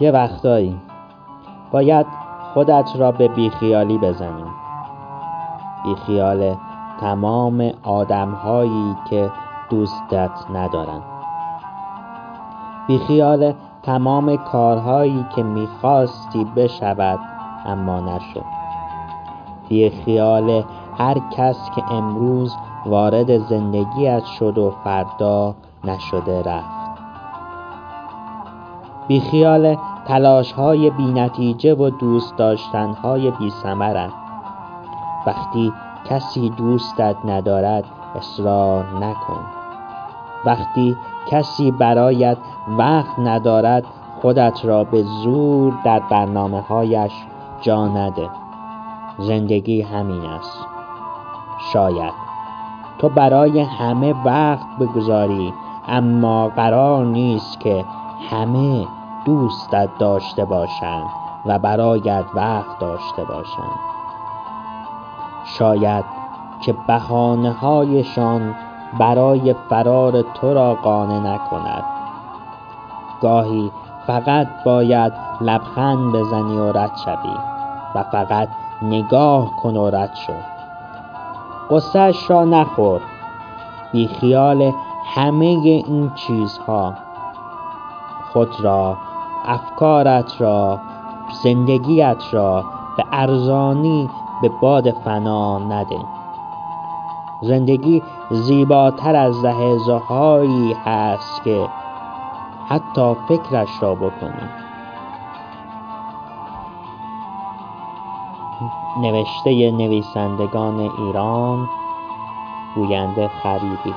یه وقتایی باید خودت را به بیخیالی بزنی. بیخیال تمام آدمهایی که دوستت ندارن. بیخیال تمام کارهایی که می‌خواستی بشود اما نشد بیخیال هر کس که امروز وارد زندگیت شد و فردا نشده رفت. بیخیال تلاشهای بینتیجه و دوست داشتنهای بیثمرت وقتی کسی دوستت ندارد اصرار نکن. وقتی کسی برایت وقت ندارد خودت را به زور در برنامههایش جا نده. زندگی همین است. شاید. تو برای همه وقت بگذاری اما قرار نیست که همه دوستت داشته باشند و برایت وقت داشته باشند شاید که بهانههایشان برای فرار تو را قانع نکند. گاهی فقط باید لبخند بزنی و رد شوی و فقط نگاه کن و رد شو. غصه اش را نخور. بیخیال همه این چیزها. خود را افکارت را زندگیت را به ارزانی به باد فنا نده. زندگی زیباتر از لحظههایی هست که حتی فکرش را بکنی. نوشته نویسندگان ایران گوینده خریبی